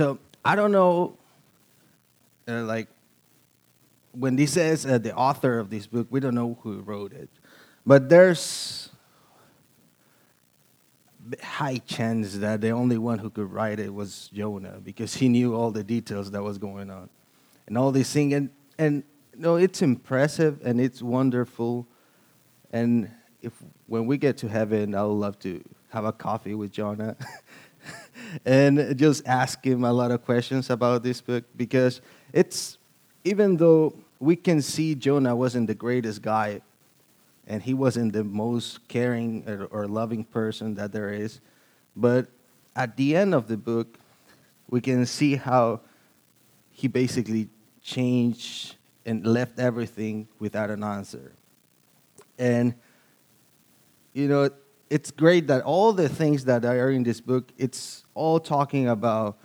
So I don't know, uh, like, when he says uh, the author of this book, we don't know who wrote it. But there's high chance that the only one who could write it was Jonah because he knew all the details that was going on and all these things. And, and no, it's impressive and it's wonderful. And if when we get to heaven, I would love to have a coffee with Jonah and just ask him a lot of questions about this book because it's even though we can see Jonah wasn't the greatest guy and he wasn't the most caring or, or loving person that there is, but at the end of the book, we can see how he basically changed and left everything without an answer. And you know, it's great that all the things that are in this book, it's all talking about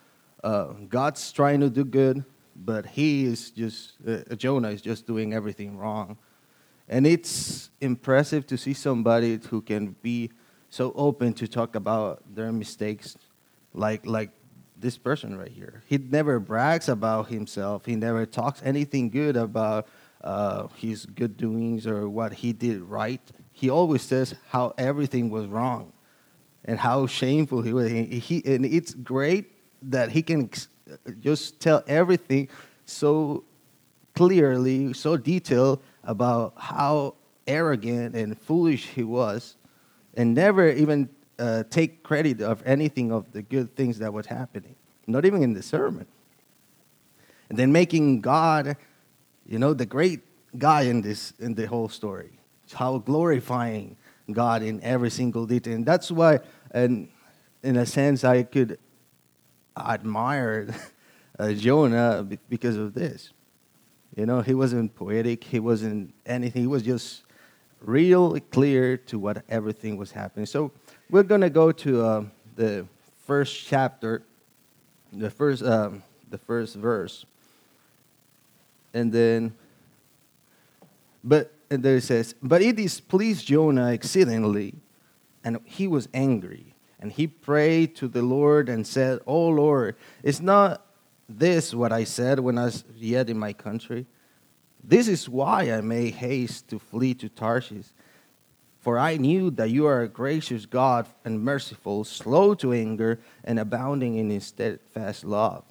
uh, God's trying to do good, but he is just, uh, Jonah is just doing everything wrong. And it's impressive to see somebody who can be so open to talk about their mistakes, like, like this person right here. He never brags about himself, he never talks anything good about uh, his good doings or what he did right he always says how everything was wrong and how shameful he was. He, he, and it's great that he can just tell everything so clearly, so detailed about how arrogant and foolish he was, and never even uh, take credit of anything of the good things that was happening, not even in the sermon. And then making God, you know, the great guy in this in the whole story how glorifying God in every single detail. And that's why, and in a sense, I could admire uh, Jonah because of this. You know, he wasn't poetic, he wasn't anything, he was just real clear to what everything was happening. So we're going to go to uh, the first chapter, the first, um, the first verse. And then, but and there it says, But it displeased Jonah exceedingly, and he was angry. And he prayed to the Lord and said, Oh Lord, is not this what I said when I was yet in my country? This is why I made haste to flee to Tarshish. For I knew that you are a gracious God and merciful, slow to anger, and abounding in steadfast love,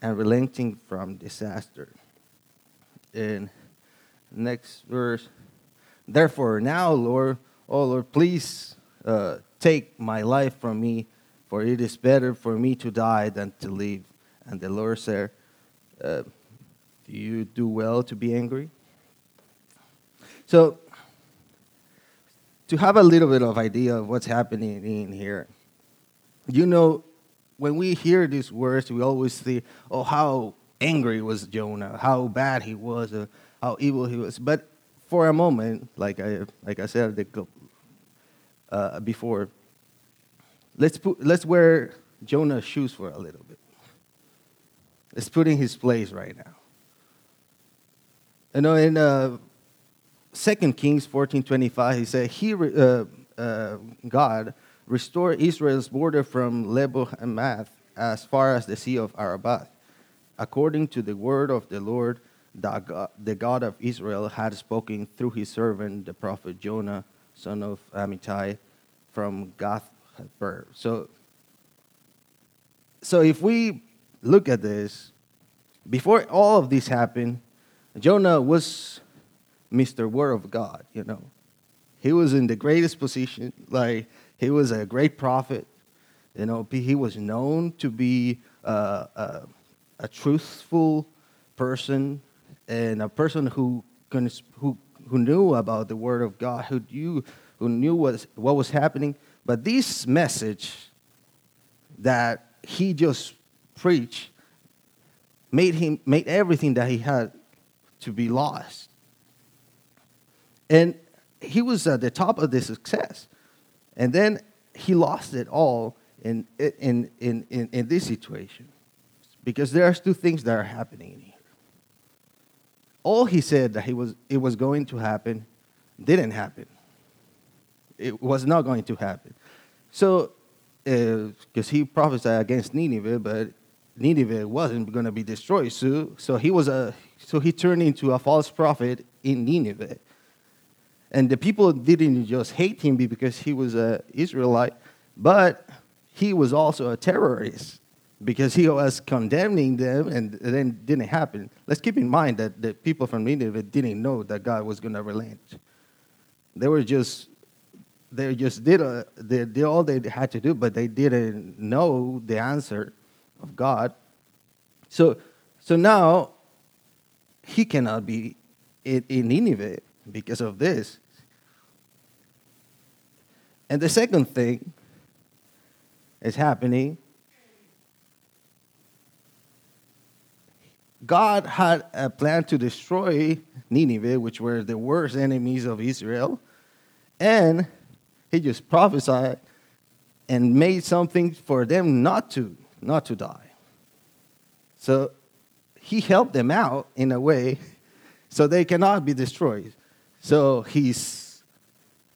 and relenting from disaster. And next verse. Therefore, now, Lord, oh Lord, please uh, take my life from me, for it is better for me to die than to live. And the Lord said, uh, Do you do well to be angry? So, to have a little bit of idea of what's happening in here, you know, when we hear these words, we always see, oh, how angry was Jonah, how bad he was, uh, how evil he was. But for a moment, like I like I said uh, before, let's put let's wear Jonah's shoes for a little bit. Let's put in his place right now. You know, in uh, Second Kings fourteen twenty five, he said, "He uh, uh, God restored Israel's border from Lebo Hamath as far as the sea of Arabah, according to the word of the Lord." That God, the God of Israel had spoken through his servant, the prophet Jonah, son of Amittai, from Gath So, so if we look at this, before all of this happened, Jonah was Mr. Word of God, you know. He was in the greatest position, like he was a great prophet. You know, he was known to be uh, uh, a truthful person and a person who who who knew about the Word of God, who knew who knew what what was happening. But this message that he just preached made him made everything that he had to be lost. And he was at the top of the success. And then he lost it all in, in, in, in, in this situation. Because there are two things that are happening all he said that he was, it was going to happen didn't happen. It was not going to happen. So, because uh, he prophesied against Nineveh, but Nineveh wasn't going to be destroyed. So, so he was a so he turned into a false prophet in Nineveh. And the people didn't just hate him because he was an Israelite, but he was also a terrorist because he was condemning them and then didn't happen. Let's keep in mind that the people from Nineveh didn't know that God was going to relent. They were just they just did, a, they did all they had to do, but they didn't know the answer of God. So, so now he cannot be in, in Nineveh because of this. And the second thing is happening. God had a plan to destroy Nineveh, which were the worst enemies of Israel, and he just prophesied and made something for them not to not to die. So he helped them out in a way so they cannot be destroyed. So his,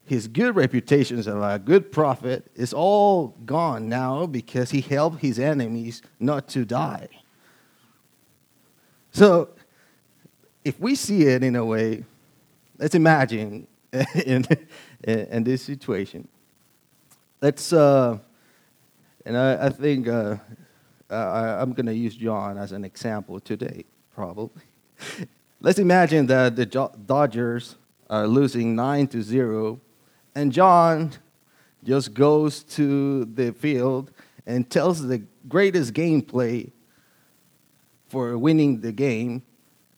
his good reputation as a good prophet is all gone now because he helped his enemies not to die. So if we see it in a way, let's imagine in, in, this situation. Let's, uh, and I, I think uh, I, I'm going to use John as an example today, probably. Let's imagine that the Dodgers are losing 9 to 0, and John just goes to the field and tells the greatest gameplay for winning the game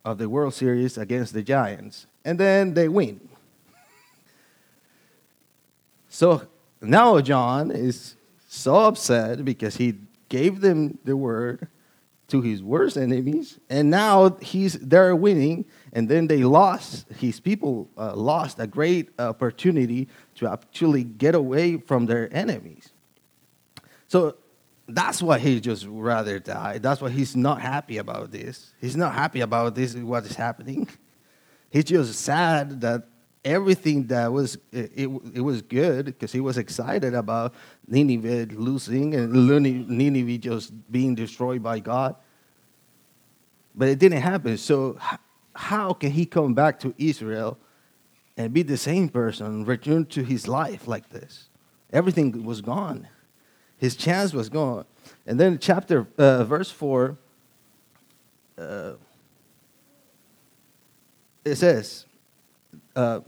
of the World Series against the Giants. And then they win. So now John is so upset because he gave them the word to his worst enemies, and now he's they're winning, and then they lost. His people uh, lost a great opportunity to actually get away from their enemies. So that's why he just rather die. That's why he's not happy about this. He's not happy about this. What is happening? He's just sad that everything that was it, it, it was good because he was excited about Nineveh losing and Nineveh just being destroyed by God. But it didn't happen. So how can he come back to Israel and be the same person, return to his life like this? Everything was gone. His chance was gone. And then chapter uh, verse four. Uh, it says, uh,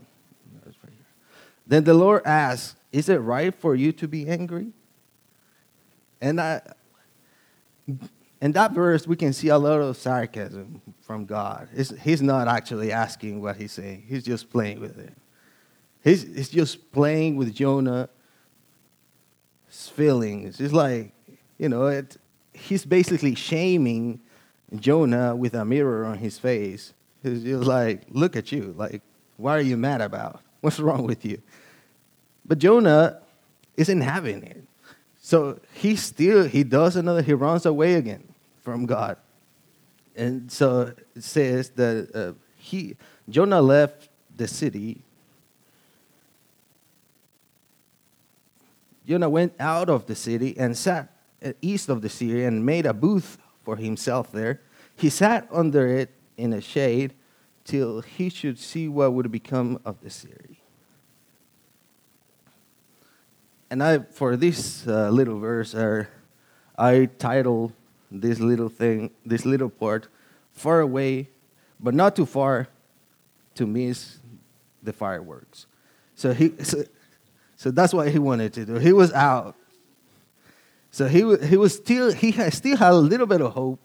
then the Lord asked, Is it right for you to be angry? And I, in that verse, we can see a lot of sarcasm from God. It's, he's not actually asking what he's saying, he's just playing with it. He's, he's just playing with Jonah's feelings. It's like, you know, it, he's basically shaming Jonah with a mirror on his face. He's just like, look at you. Like, what are you mad about? What's wrong with you? But Jonah isn't having it. So he still, he does another, he runs away again from God. And so it says that uh, he, Jonah left the city. Jonah went out of the city and sat east of the city and made a booth for himself there. He sat under it in a shade till he should see what would become of the city. And I, for this uh, little verse, uh, I titled this little thing, this little part, far away, but not too far to miss the fireworks. So he, so, so that's what he wanted to do. He was out. So he, he was still, he had, still had a little bit of hope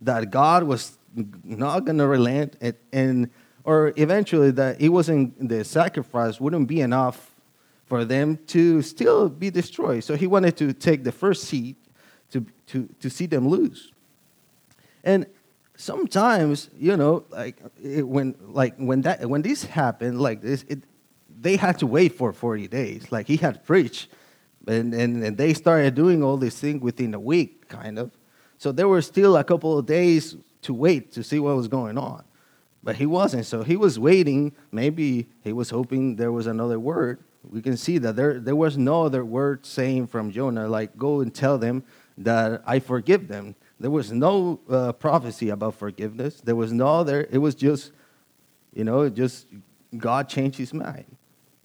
that God was not going to relent and, and or eventually that it wasn't the sacrifice wouldn't be enough for them to still be destroyed. So he wanted to take the first seat to, to, to see them lose. And sometimes, you know, like it, when like when that when this happened like this, it, they had to wait for 40 days. Like he had preached, and, and, and they started doing all these things within a week, kind of. So there were still a couple of days to wait to see what was going on. But he wasn't. So he was waiting. Maybe he was hoping there was another word. We can see that there, there was no other word saying from Jonah, like, go and tell them that I forgive them. There was no uh, prophecy about forgiveness. There was no other. It was just, you know, just God changed his mind.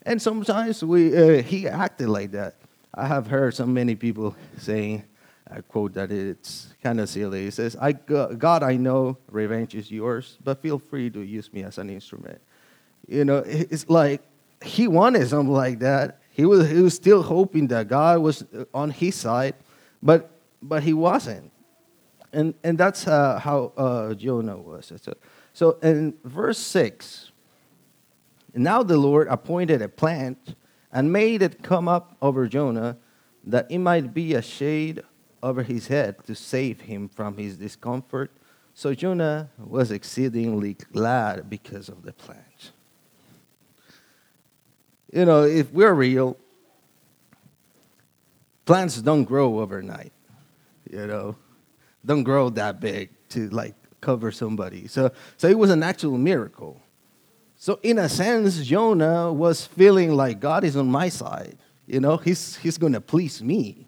And sometimes we, uh, he acted like that. I have heard so many people saying, I quote that it's kind of silly. He says, I, God, I know revenge is yours, but feel free to use me as an instrument. You know, it's like he wanted something like that. He was, he was still hoping that God was on his side, but, but he wasn't. And, and that's uh, how uh, Jonah was. So, so in verse 6, now the Lord appointed a plant and made it come up over Jonah that it might be a shade over his head to save him from his discomfort. So Jonah was exceedingly glad because of the plant. You know, if we're real, plants don't grow overnight. You know, don't grow that big to like cover somebody. So, so it was an actual miracle. So in a sense, Jonah was feeling like God is on my side. You know, he's, he's going to please me.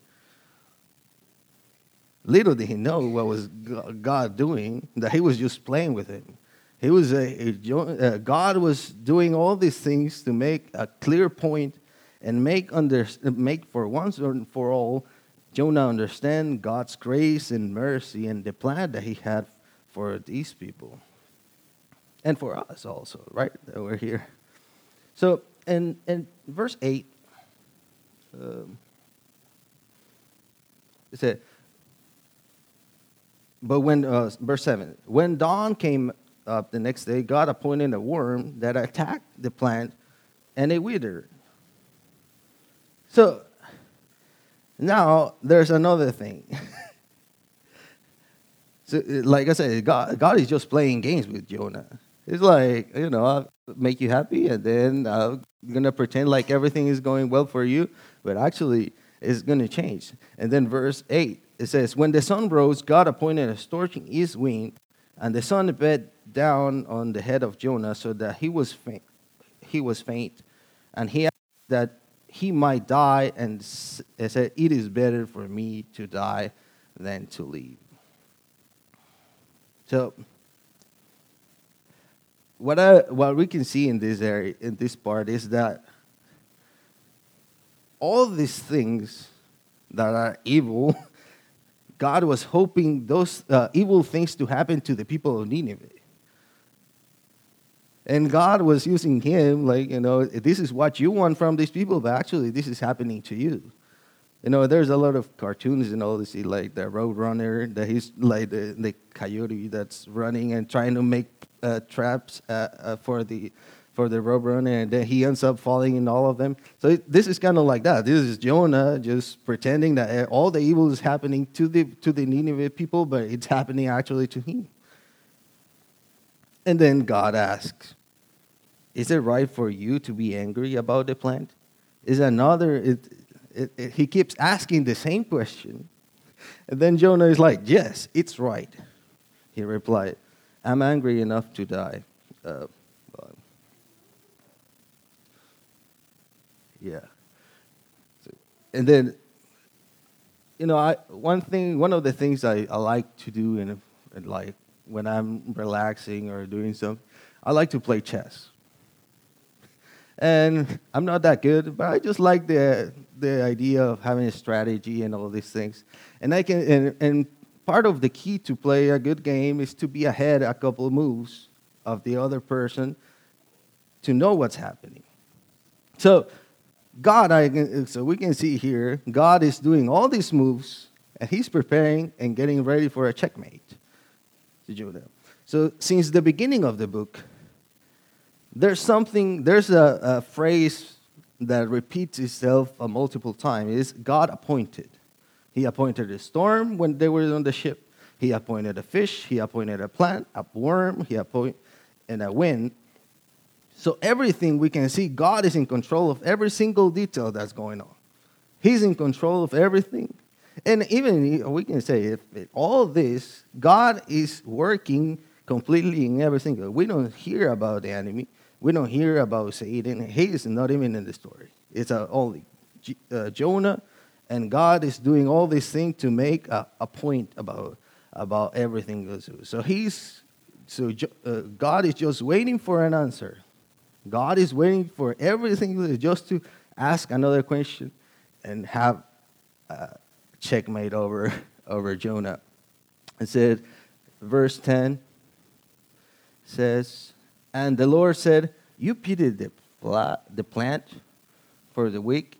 Little did he know what was God doing, that he was just playing with him. He was a, a uh, God was doing all these things to make a clear point and make, under, make for once and for all Jonah understand God's grace and mercy and the plan that he had for these people. And for us also, right? That we're here. So, in, in verse 8, um, it said, but when, uh, verse 7, when dawn came up the next day, God appointed a worm that attacked the plant and it withered. So now there's another thing. so, like I said, God, God is just playing games with Jonah. It's like, you know, I'll make you happy and then I'm going to pretend like everything is going well for you, but actually it's going to change. And then verse 8 it says, When the sun rose, God appointed a scorching east wind, and the sun beat down on the head of Jonah so that he was faint. He was faint, and he that he might die, and said, It is better for me to die than to live. So, what, I, what we can see in this area, in this part, is that all these things that are evil God was hoping those uh, evil things to happen to the people of Nineveh. And God was using him, like, you know, this is what you want from these people, but actually, this is happening to you. You know, there's a lot of cartoons and all this, like the road runner, that he's like the, the coyote that's running and trying to make uh, traps uh, uh for the for the Roadrunner, and then he ends up falling in all of them. So this is kind of like that. This is Jonah just pretending that eh, all the evil is happening to the to the Nineveh people, but it's happening actually to him. And then God asks, "Is it right for you to be angry about the plant?" Is another? It, it, it, he keeps asking the same question, and then Jonah is like, "Yes, it's right." He replied, "I'm angry enough to die." Uh, Yeah. So, and then, you know, I one thing, one of the things I, I like to do in, in like when I'm relaxing or doing something, I like to play chess. And I'm not that good, but I just like the the idea of having a strategy and all these things. And I can and, and part of the key to play a good game is to be ahead a couple of moves of the other person to know what's happening. So God, I, can, so we can see here, God is doing all these moves, and He's preparing and getting ready for a checkmate to Judah. So, since the beginning of the book, there's something, there's a, a phrase that repeats itself a multiple times. Is God appointed. He appointed a storm when they were on the ship. He appointed a fish. He appointed a plant, a worm. He appointed and a wind. So everything we can see, God is in control of every single detail that's going on. He's in control of everything. And even we can say, if all this, God is working completely in every single. We don't hear about the enemy. We don't hear about Satan. He is not even in the story. It's only uh, Jonah, and God is doing all these things to make a, a point about about everything. So he's so uh, God is just waiting for an answer. God is waiting for everything just to ask another question and have a checkmate over over Jonah. It said, verse 10 says, And the Lord said, You pitied the, the plant for the week,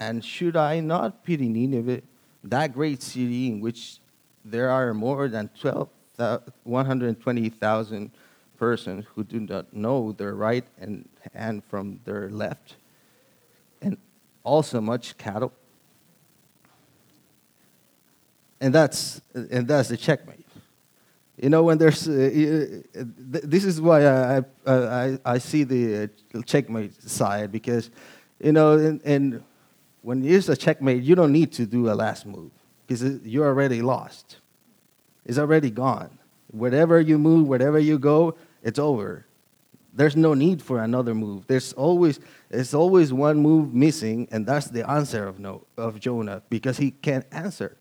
and should I not pity Nineveh, that great city in which there are more than 12, 120,000 persons who do not know their right and hand from their left, and also much cattle? And that's, and that's the checkmate. You know, when there's, uh, uh this is why I, I, I see the uh, checkmate side because, you know, and, and when there's a checkmate, you don't need to do a last move because you're already lost. It's already gone. Wherever you move, wherever you go, it's over. There's no need for another move. There's always, there's always one move missing, and that's the answer of, no, of Jonah because he can't answer.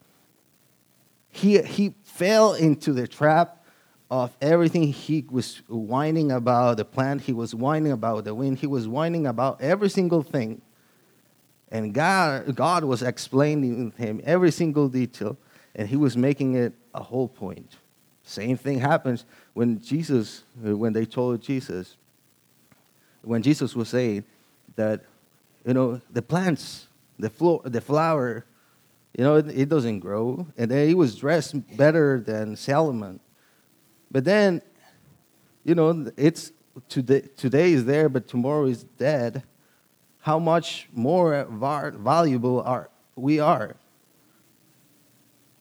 He, he fell into the trap of everything he was whining about the plant, he was whining about the wind, he was whining about every single thing. And God, God was explaining to him every single detail, and he was making it a whole point. Same thing happens when Jesus, when they told Jesus, when Jesus was saying that, you know, the plants, the, flo- the flower, you know, it, it doesn't grow. And then he was dressed better than Solomon. But then, you know, it's today, today is there, but tomorrow is dead. How much more valuable are we are?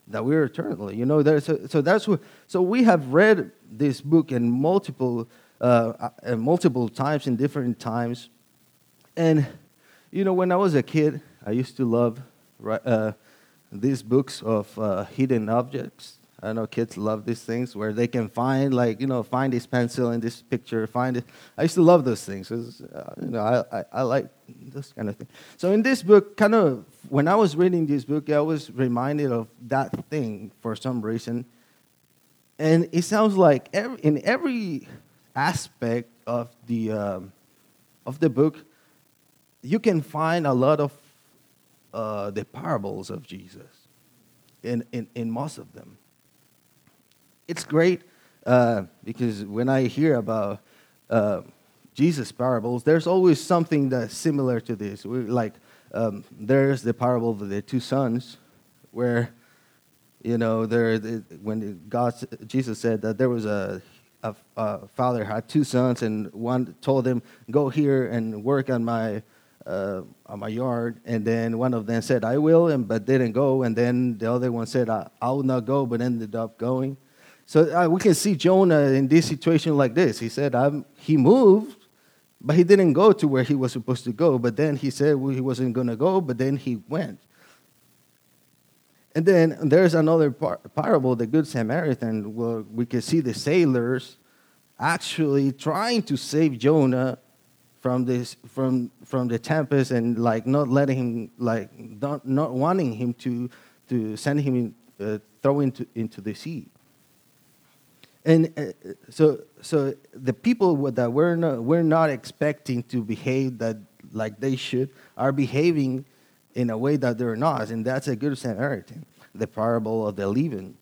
That we're eternally. You know, a, so that's what. So we have read this book in multiple, uh, uh, multiple times in different times, and you know, when I was a kid, I used to love uh, these books of uh, hidden objects. I know kids love these things where they can find, like, you know, find this pencil in this picture, find it. I used to love those things. Uh, you know, I, I, I, like this kind of thing. So in this book, kind of, when I was reading this book, I was reminded of that thing for some reason. And it sounds like every, in every aspect of the, um, of the book, you can find a lot of uh, the parables of Jesus in, in, in most of them. It's great uh, because when I hear about uh, Jesus' parables, there's always something that's similar to this. We're like, um, there's the parable of the two sons, where, you know, there, when God, Jesus said that there was a, a, a father had two sons, and one told him, Go here and work on my uh, on my yard, and then one of them said, "I will," and but didn't go, and then the other one said, "I, I will not go," but ended up going. So uh, we can see Jonah in this situation like this. He said, I'm, he moved, but he didn't go to where he was supposed to go. But then he said well, he wasn't going to go, but then he went. And then there's another par- parable, the Good Samaritan, where we can see the sailors actually trying to save Jonah from this from from the tempest and like not letting him like not, not wanting him to to send him in, uh, throw into into the sea. And uh, so so the people that we're not we're not expecting to behave that like they should are behaving in a way that they're not and that's a good samaritan the parable of the leaven.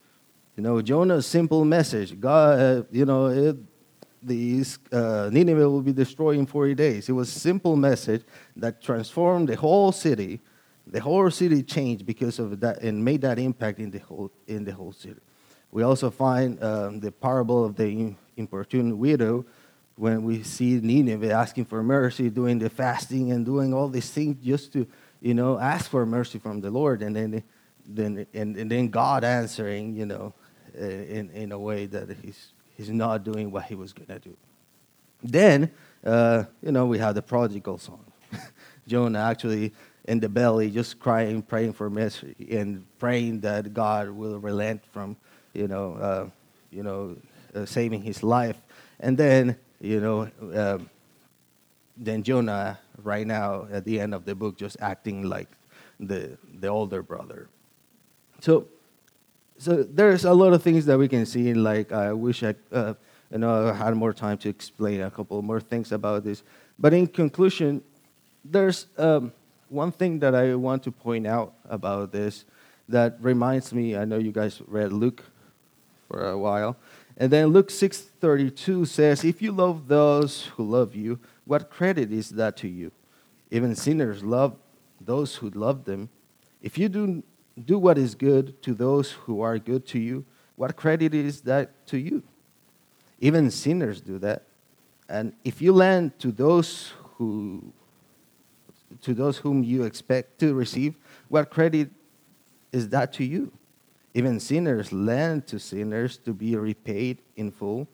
You know jonah's simple message god uh, you know it, these uh, Nineveh will be destroyed in 40 days. It was a simple message that transformed the whole city. The whole city changed because of that and made that impact in the whole, in the whole city. We also find um, the parable of the importunate widow when we see Nineveh asking for mercy, doing the fasting and doing all these things just to, you know, ask for mercy from the Lord. And then, then, and, and then God answering, you know, in, in a way that he's he's not doing what he was going to do. Then, uh, you know, we have the prodigal son. Jonah actually in the belly, just crying, praying for mercy, and praying that God will relent from, you know, uh, you know, uh, saving his life. And then, you know, um, then Jonah, right now at the end of the book, just acting like the the older brother. So so there's a lot of things that we can see. Like I wish I, uh, you know, I had more time to explain a couple more things about this. But in conclusion, there's um, one thing that I want to point out about this that reminds me. I know you guys read Luke for a while, and then Luke 6:32 says, "If you love those who love you, what credit is that to you? Even sinners love those who love them. If you do do what is good to those who are good to you, what credit is that to you? Even sinners do that. And if you lend to those who to those whom you expect to receive, what credit is that to you? Even sinners lend to sinners to be repaid in full.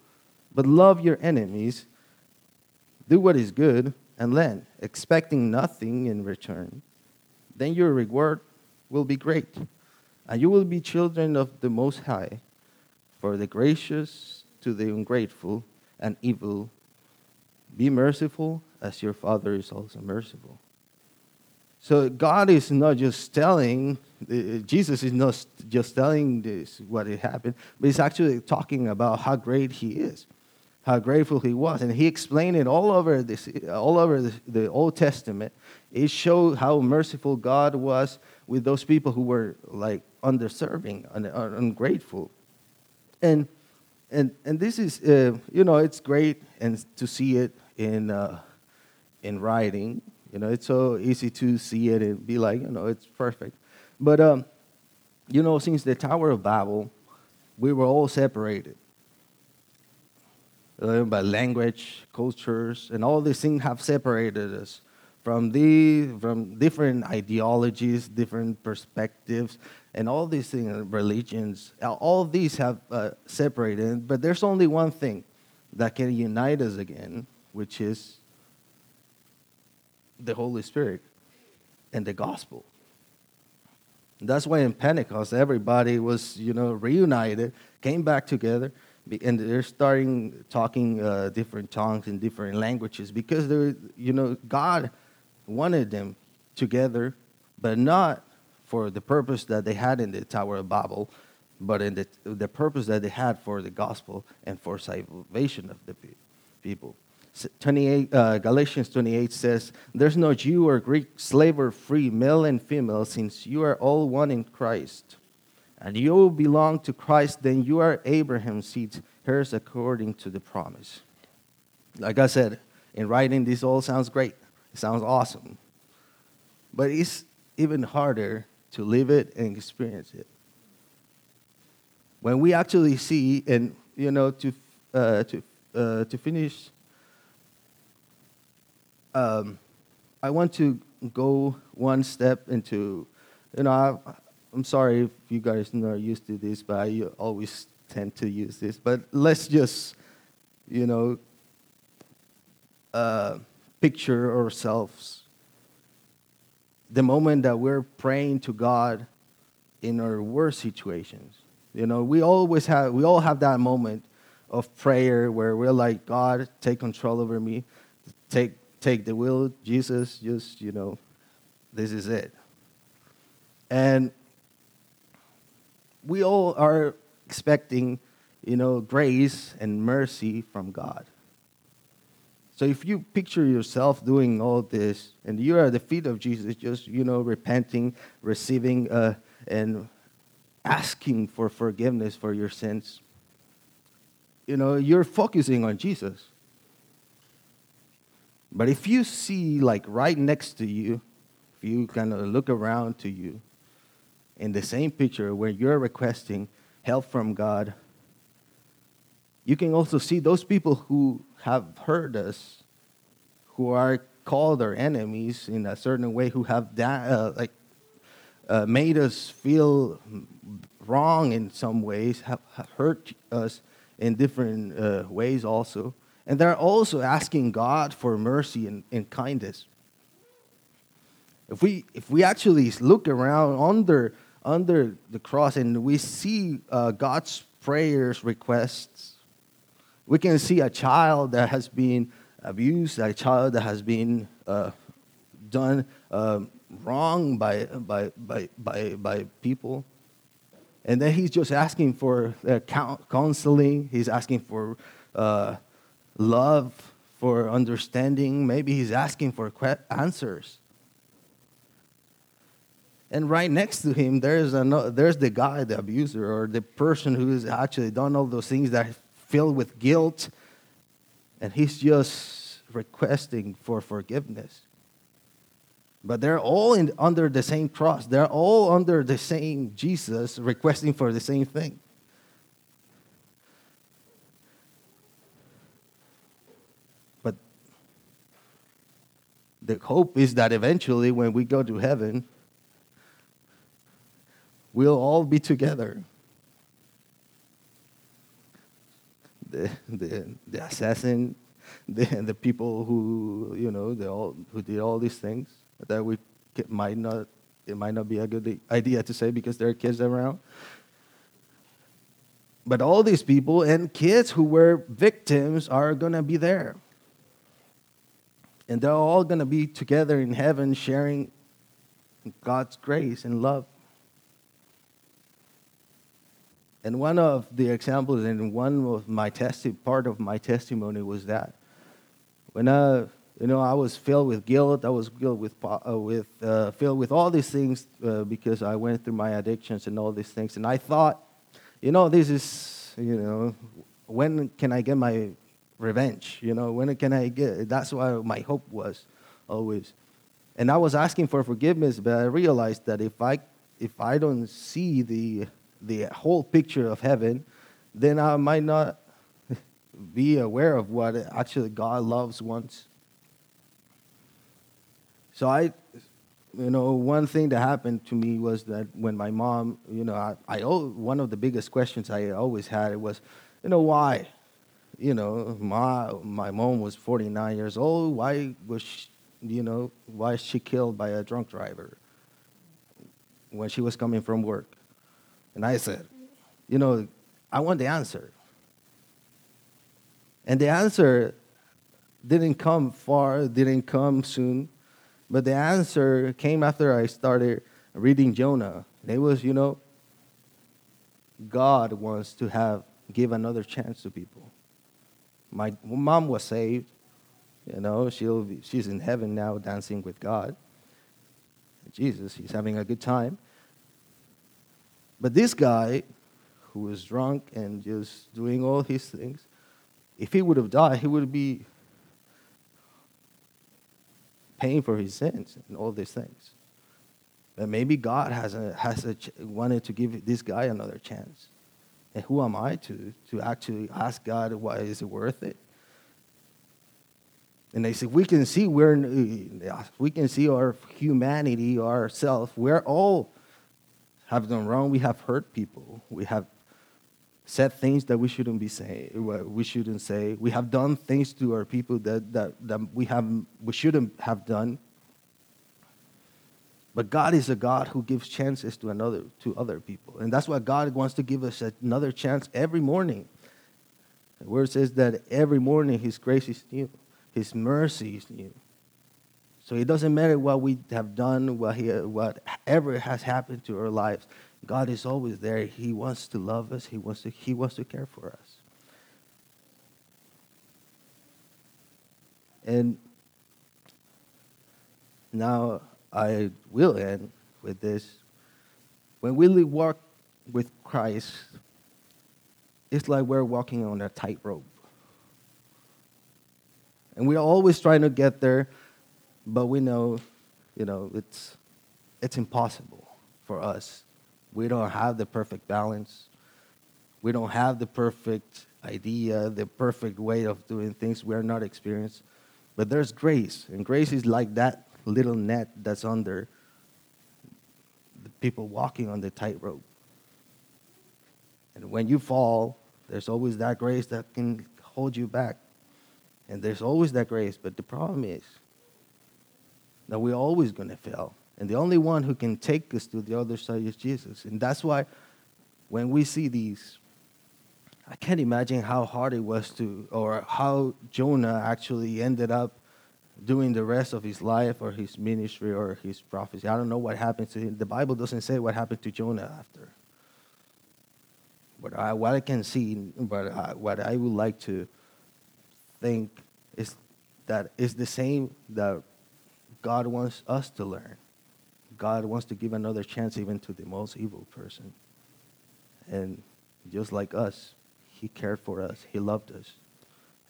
But love your enemies, do what is good, and lend, expecting nothing in return. Then your reward will be great, and you will be children of the Most High. For the gracious to the ungrateful and evil, be merciful as your Father is also merciful. So God is not just telling, uh, Jesus is not just telling this what it happened, but he's actually talking about how great he is, how grateful he was, and he explained it all over this, all over the, the Old Testament. It showed how merciful God was with those people who were like underserving and ungrateful, and and and this is uh, you know it's great and to see it in uh, in writing you know, it's so easy to see it and be like, you know, it's perfect. But, um, you know, since the Tower of Babel, we were all separated uh, by language, cultures, and all these things have separated us from the from different ideologies, different perspectives, and all these things, religions. All these have uh, separated, but there's only one thing that can unite us again, which is the Holy Spirit and the gospel. That's why in Pentecost, everybody was, you know, reunited, came back together, and they're starting talking uh, different tongues and different languages because they're, you know, God wanted them together, but not for the purpose that they had in the Tower of Babel, but in the, the purpose that they had for the gospel and for salvation of the people. 28, uh, Galatians 28 says, There's no Jew or Greek, slave or free, male and female, since you are all one in Christ. And you belong to Christ, then you are Abraham's seed, heirs according to the promise. Like I said, in writing, this all sounds great. It sounds awesome. But it's even harder to live it and experience it. When we actually see, and you know, to, uh, to, uh, to finish um, I want to go one step into, you know, I, am sorry if you guys are not used to this, but I always tend to use this. But let's just, you know, uh, picture ourselves the moment that we're praying to God in our worst situations. You know, we always have, we all have that moment of prayer where we're like, God, take control over me, take take the will, Jesus, just, you know, this is it. And we all are expecting, you know, grace and mercy from God. So if you picture yourself doing all this and you're at the feet of Jesus, just, you know, repenting, receiving, uh, and asking for forgiveness for your sins, you know, you're focusing on Jesus. But if you see, like, right next to you, if you kind of look around to you, in the same picture where you're requesting help from God, you can also see those people who have hurt us, who are called our enemies in a certain way, who have da- uh, like uh, made us feel wrong in some ways, have, hurt us in different uh, ways also. And they're also asking God for mercy and, and kindness. If we, if we actually look around under, under the cross and we see uh, God's prayers, requests, we can see a child that has been abused, a child that has been uh, done uh, wrong by, by, by, by, by people. And then he's just asking for uh, counseling, he's asking for uh, love, for understanding. Maybe he's asking for answers. And right next to him, there's, a, there's the guy, the abuser, or the person who has actually done all those things that filled with guilt. And he's just requesting for forgiveness. But they're all in, under the same cross. They're all under the same Jesus, requesting for the same thing. But the hope is that eventually, when we go to heaven, we'll all be together. The, the, the assassin, the, the people who, you know, they all, who did all these things that we might not it might not be a good idea to say because there are kids around. But all these people and kids who were victims are going to be there. And they're all going to be together in heaven sharing God's grace and love. And one of the examples and one of my testi- part of my testimony was that when I you know, I was filled with guilt. I was filled with, uh, with uh, filled with all these things uh, because I went through my addictions and all these things. And I thought, you know, this is, you know, when can I get my revenge? You know, when can I get? That's what my hope was always. And I was asking for forgiveness, but I realized that if I if I don't see the the whole picture of heaven, then I might not be aware of what actually God loves once so I, you know, one thing that happened to me was that when my mom, you know, I, I one of the biggest questions I always had it was, you know, why? You know, my my mom was 49 years old. Why was she, you know, why is she killed by a drunk driver when she was coming from work? And I said, you know, I want the answer. And the answer didn't come far, didn't come soon. But the answer came after I started reading Jonah. It was, you know, God wants to have give another chance to people. My mom was saved, you know, she'll be, she's in heaven now dancing with God. Jesus, he's having a good time. But this guy, who was drunk and just doing all his things, if he would have died, he would be paying for his sins and all these things. But maybe God has, a, has a, wanted to give this guy another chance. And who am I to, to actually ask God, why is it worth it? And they said, we can see we're, uh, we can see our humanity, ourself. We're all have done wrong. We have hurt people. We have said things that we shouldn't be saying, we shouldn't say. We have done things to our people that, that, that we, have, we shouldn't have done. But God is a God who gives chances to another to other people. And that's why God wants to give us another chance every morning. The word says that every morning his grace is new, his mercy is new. So it doesn't matter what we have done, what he, whatever has happened to our lives. God is always there. He wants to love us. He wants to, he wants to care for us. And now I will end with this. When we walk with Christ, it's like we're walking on a tightrope. And we're always trying to get there, but we know, you know, it's, it's impossible for us we don't have the perfect balance. We don't have the perfect idea, the perfect way of doing things. We're not experienced. But there's grace, and grace is like that little net that's under the people walking on the tightrope. And when you fall, there's always that grace that can hold you back. And there's always that grace, but the problem is that we're always going to fail. And the only one who can take us to the other side is Jesus. And that's why when we see these, I can't imagine how hard it was to, or how Jonah actually ended up doing the rest of his life or his ministry or his prophecy. I don't know what happened to him. The Bible doesn't say what happened to Jonah after. But I, what I can see, but I, what I would like to think is that it's the same that God wants us to learn. God wants to give another chance even to the most evil person. And just like us, He cared for us, He loved us,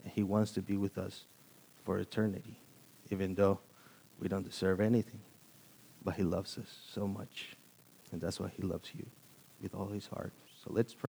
and He wants to be with us for eternity, even though we don't deserve anything. But He loves us so much, and that's why He loves you with all His heart. So let's pray.